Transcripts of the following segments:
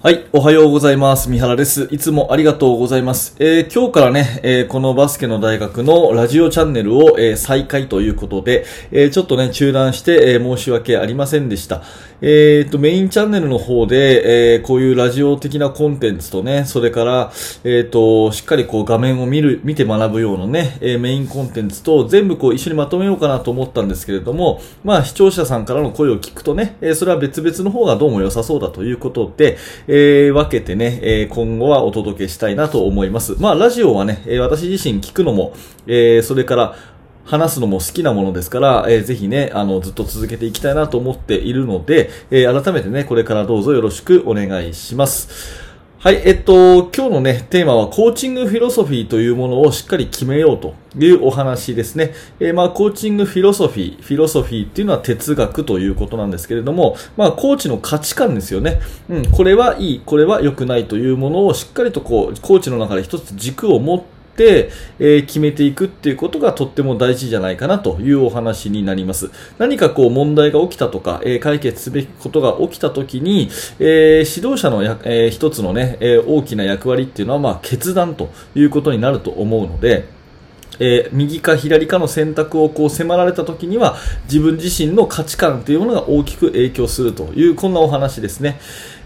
はい、おはようございます。三原です。いつもありがとうございます。えー今日からね、えーこのバスケの大学のラジオチャンネルを、えー再開ということで、えーちょっとね、中断して、えー申し訳ありませんでした。えーと、メインチャンネルの方で、えーこういうラジオ的なコンテンツとね、それから、えーと、しっかりこう画面を見る、見て学ぶようなね、えーメインコンテンツと全部こう一緒にまとめようかなと思ったんですけれども、まあ視聴者さんからの声を聞くとね、えーそれは別々の方がどうも良さそうだということで、えー分けてね、えー今後はお届けしたいなと思います。まあラジオはね、えー私自身聞くのも、えーそれから話すのも好きなものですから、えーぜひね、あの、ずっと続けていきたいなと思っているので、えー改めてね、これからどうぞよろしくお願いします。はい、えっと、今日のね、テーマはコーチングフィロソフィーというものをしっかり決めようというお話ですね。えーまあ、コーチングフィロソフィー、フィロソフィーっていうのは哲学ということなんですけれども、まあ、コーチの価値観ですよね。うん、これはいい、これは良くないというものをしっかりとこう、コーチの中で一つ軸を持って、えー決めていくっていうことがとっても大事じゃないかなというお話になります。何かこう問題が起きたとか、えー解決すべきことが起きたときに、えー指導者のや、えー一つのね、えー大きな役割っていうのはまあ決断ということになると思うので、えー右か左かの選択をこう迫られた時には自分自身の価値観というものが大きく影響するというこんなお話ですね、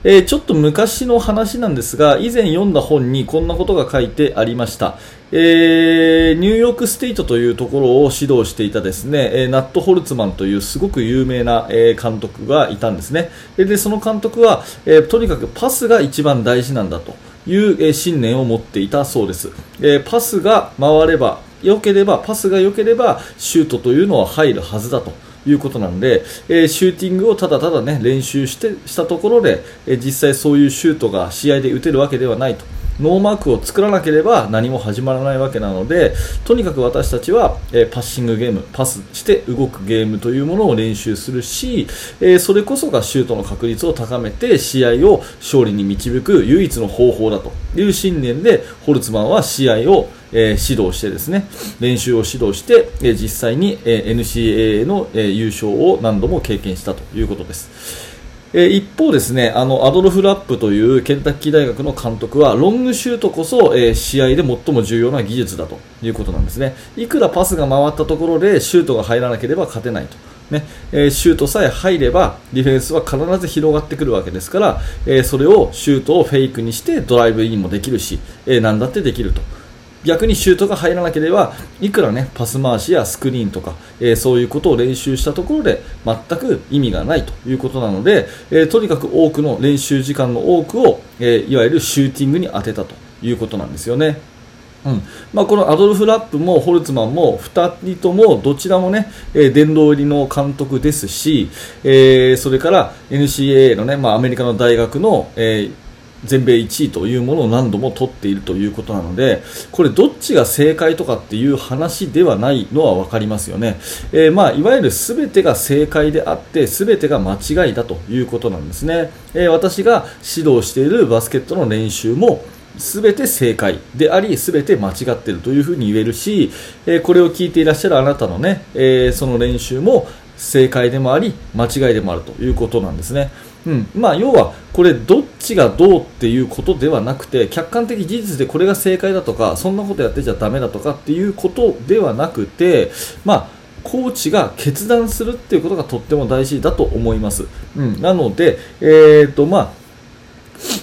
えーちょっと昔の話なんですが以前読んだ本にこんなことが書いてありました、えーニューヨークステイトというところを指導していたですね、えーナット・ホルツマンというすごく有名な、えー監督がいたんですねでその監督は、えーとにかくパスが一番大事なんだという、え信念を持っていたそうです、えパスが回れば良ければ、パスが良ければ、シュートというのは入るはずだということなんで、えーシューティングをただただね、練習して、したところで、えー実際そういうシュートが試合で打てるわけではないと。ノーマークを作らなければ何も始まらないわけなので、とにかく私たちは、えパッシングゲーム、パスして動くゲームというものを練習するし、えそれこそがシュートの確率を高めて試合を勝利に導く唯一の方法だという信念で、ホルツマンは試合をえー指導してですね練習を指導して、えー実際に、えー NCAA の、え優勝を何度も経験したということです。え一方ですね、あの、アドルフ・ラップというケンタッキー大学の監督は、ロングシュートこそ、えー試合で最も重要な技術だということなんですね。いくらパスが回ったところでシュートが入らなければ勝てないと。ねえーシュートさえ入ればディフェンスは必ず広がってくるわけですから、えーそれをシュートをフェイクにしてドライブインもできるし、えー何だってできると。逆にシュートが入らなければいくらねパス回しやスクリーンとか、えーそういうことを練習したところで全く意味がないということなので、えーとにかく多くの練習時間の多くを、えーいわゆるシューティングに当てたということなんですよね。うんまあ、このアドルフ・ラップもホルツマンも2人ともどちらもね、え殿堂入りの監督ですし、えーそれから NCAA のね、まあ、アメリカの大学の、えー全米1位というものを何度も取っているということなのでこれどっちが正解とかっていう話ではないのは分かりますよね、えーまあ、いわゆる全てが正解であって全てが間違いだということなんですね、えー私が指導しているバスケットの練習も全て正解であり全て間違っているというふうに言えるし、えーこれを聞いていらっしゃるあなたのね、えその練習も正解でもあり間違いでもあるということなんですね、うんまあ、要はこれどっちがどうっていうことではなくて客観的事実でこれが正解だとかそんなことやってちゃダメだとかっていうことではなくて、まあコーチが決断するっていうことがとっても大事だと思います。うん、なので、えーとまあ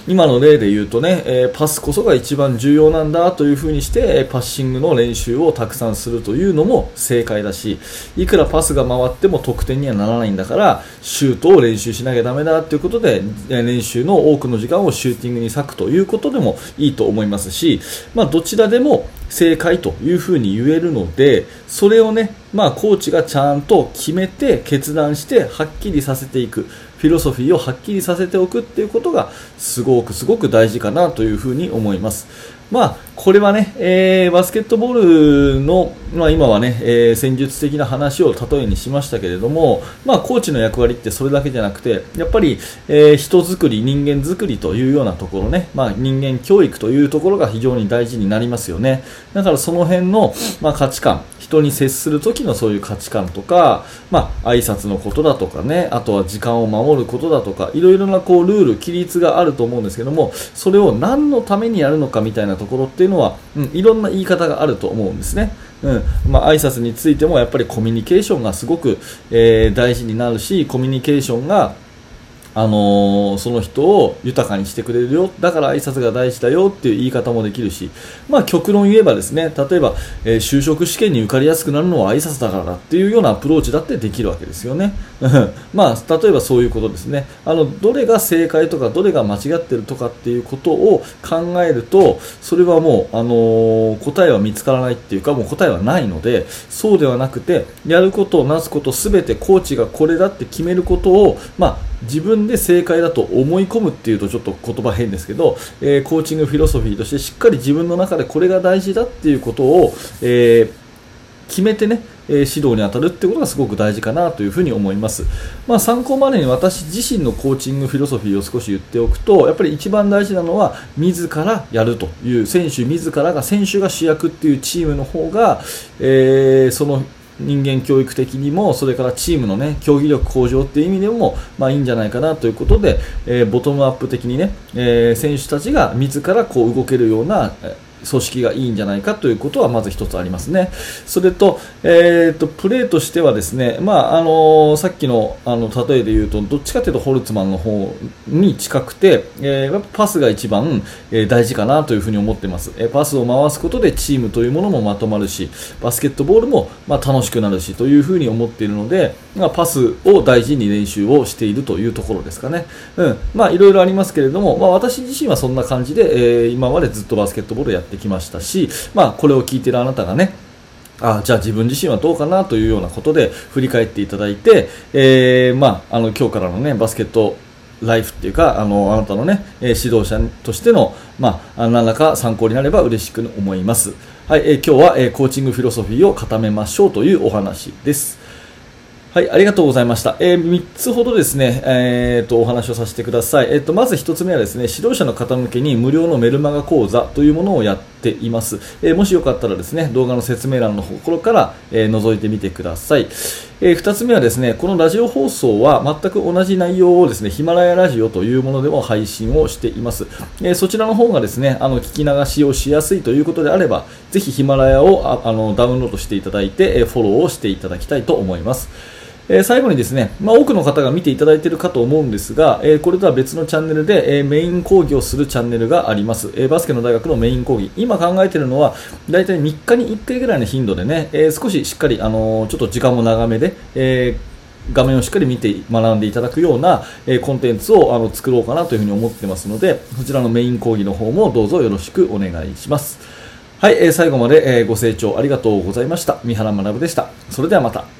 今の例で言うとね、えーパスこそが一番重要なんだというふうにして、パッシングの練習をたくさんするというのも正解だし、いくらパスが回っても得点にはならないんだから、シュートを練習しなきゃだめだということで、練習の多くの時間をシューティングに割くということでもいいと思いますし、まあ、どちらでも正解というふうに言えるので、それをね、まあ、コーチがちゃんと決めて決断してはっきりさせていく。フィロソフィーをはっきりさせておくっていうことがすごくすごく大事かなというふうに思います。まあ、これはね、えー、バスケットボールの、まあ、今はね、えー、戦術的な話を例えにしましたけれども、まあ、コーチの役割ってそれだけじゃなくて、やっぱり、えー、人作り、人間作りというようなところね、まあ、人間教育というところが非常に大事になりますよね。だからその辺の、まあ、価値観、人に接する時のそういう価値観とか、まあ、挨拶のことだとかね、あとは時間を守ることだとか、いろいろなこうルール、規律があると思うんですけども、それを何のためにやるのかみたいなところっていうのは、うん、いろんな言い方があると思うんですね。うんまあ、挨拶についてもやっぱりコミュニケーションがすごく、えー、大事になるし、コミュニケーションがあのー、その人を豊かにしてくれるよ。だから挨拶が大事だよっていう言い方もできるし、まあ、極論言えばですね例えば、えー、就職試験に受かりやすくなるのは挨拶だからだっていうようなアプローチだってできるわけですよね。まあ、例えばそういうことですね。あのどれが正解とかどれが間違ってるとかっていうことを考えるとそれはもう、あのー、答えは見つからないっていうかもう答えはないのでそうではなくてやることをなすこと全てコーチがこれだって決めることを、まあ自分で正解だと思い込むっていうとちょっと言葉変ですけど、えー、コーチングフィロソフィーとしてしっかり自分の中でこれが大事だっていうことを、えー、決めてね、え指導に当たるってことがすごく大事かなというふうに思います。まあ、参考までに私自身のコーチングフィロソフィーを少し言っておくと、やっぱり一番大事なのは自らやるという選手自らが選手が主役っていうチームの方が、えー、その人間教育的にもそれからチームの、ね、競技力向上という意味でも、まあ、いいんじゃないかなということで、えー、ボトムアップ的にね、えー、選手たちが自らこう動けるような、組織がいいんじゃないかということはまず一つありますね。それと、えーと、プレーとしてはですね、まああのー、さっきのあの例えで言うとどっちかというとホルツマンの方に近くて、えー、パスが一番、えー、大事かなというふうに思っています、えパスを回すことでチームというものもまとまるしバスケットボールも、まあ、楽しくなるしというふうに思っているので、まあ、パスを大事に練習をしているというところですかね。うんまあ、いろいろありますけれども、まあ、私自身はそんな感じで、え今までずっとバスケットボールをやってってきましたし、まあ、これを聞いているあなたがねあじゃあ自分自身はどうかなというようなことで振り返っていただいて、えー、まあ、あの今日からの、ね、バスケットライフっていうかあのあなたの、ね、指導者としての、まあ、何らか参考になれば嬉しく思います、はいえー、今日は、えー、コーチングフィロソフィーを固めましょうというお話です。はい、ありがとうございました。えー、3つほどですね、えー、とお話をさせてください。えー、とまず1つ目はですね、指導者の方向けに無料のメルマガ講座というものをやっています。えー、もしよかったらですね、動画の説明欄のところから、えー、覗いてみてください。えー、2つ目はですね、このラジオ放送は全く同じ内容をですね、ヒマラヤラジオというものでも配信をしています。え、そちらの方がですね、あの聞き流しをしやすいということであれば、ぜひヒマラヤをあのダウンロードしていただいて、え、フォローをしていただきたいと思います。え最後にですね、まあ、多くの方が見ていただいているかと思うんですが、えこれとは別のチャンネルで、えメイン講義をするチャンネルがあります、えバスケの大学のメイン講義。今考えているのは大体3日に1回ぐらいの頻度でね、え少ししっかり、あのちょっと時間も長めで、え画面をしっかり見て学んでいただくような、えコンテンツをあの作ろうかなというふに思ってますのでこちらのメイン講義の方もどうぞよろしくお願いします。はい、え、最後まで、え、ご清聴ありがとうございました。三原学でした。それではまた。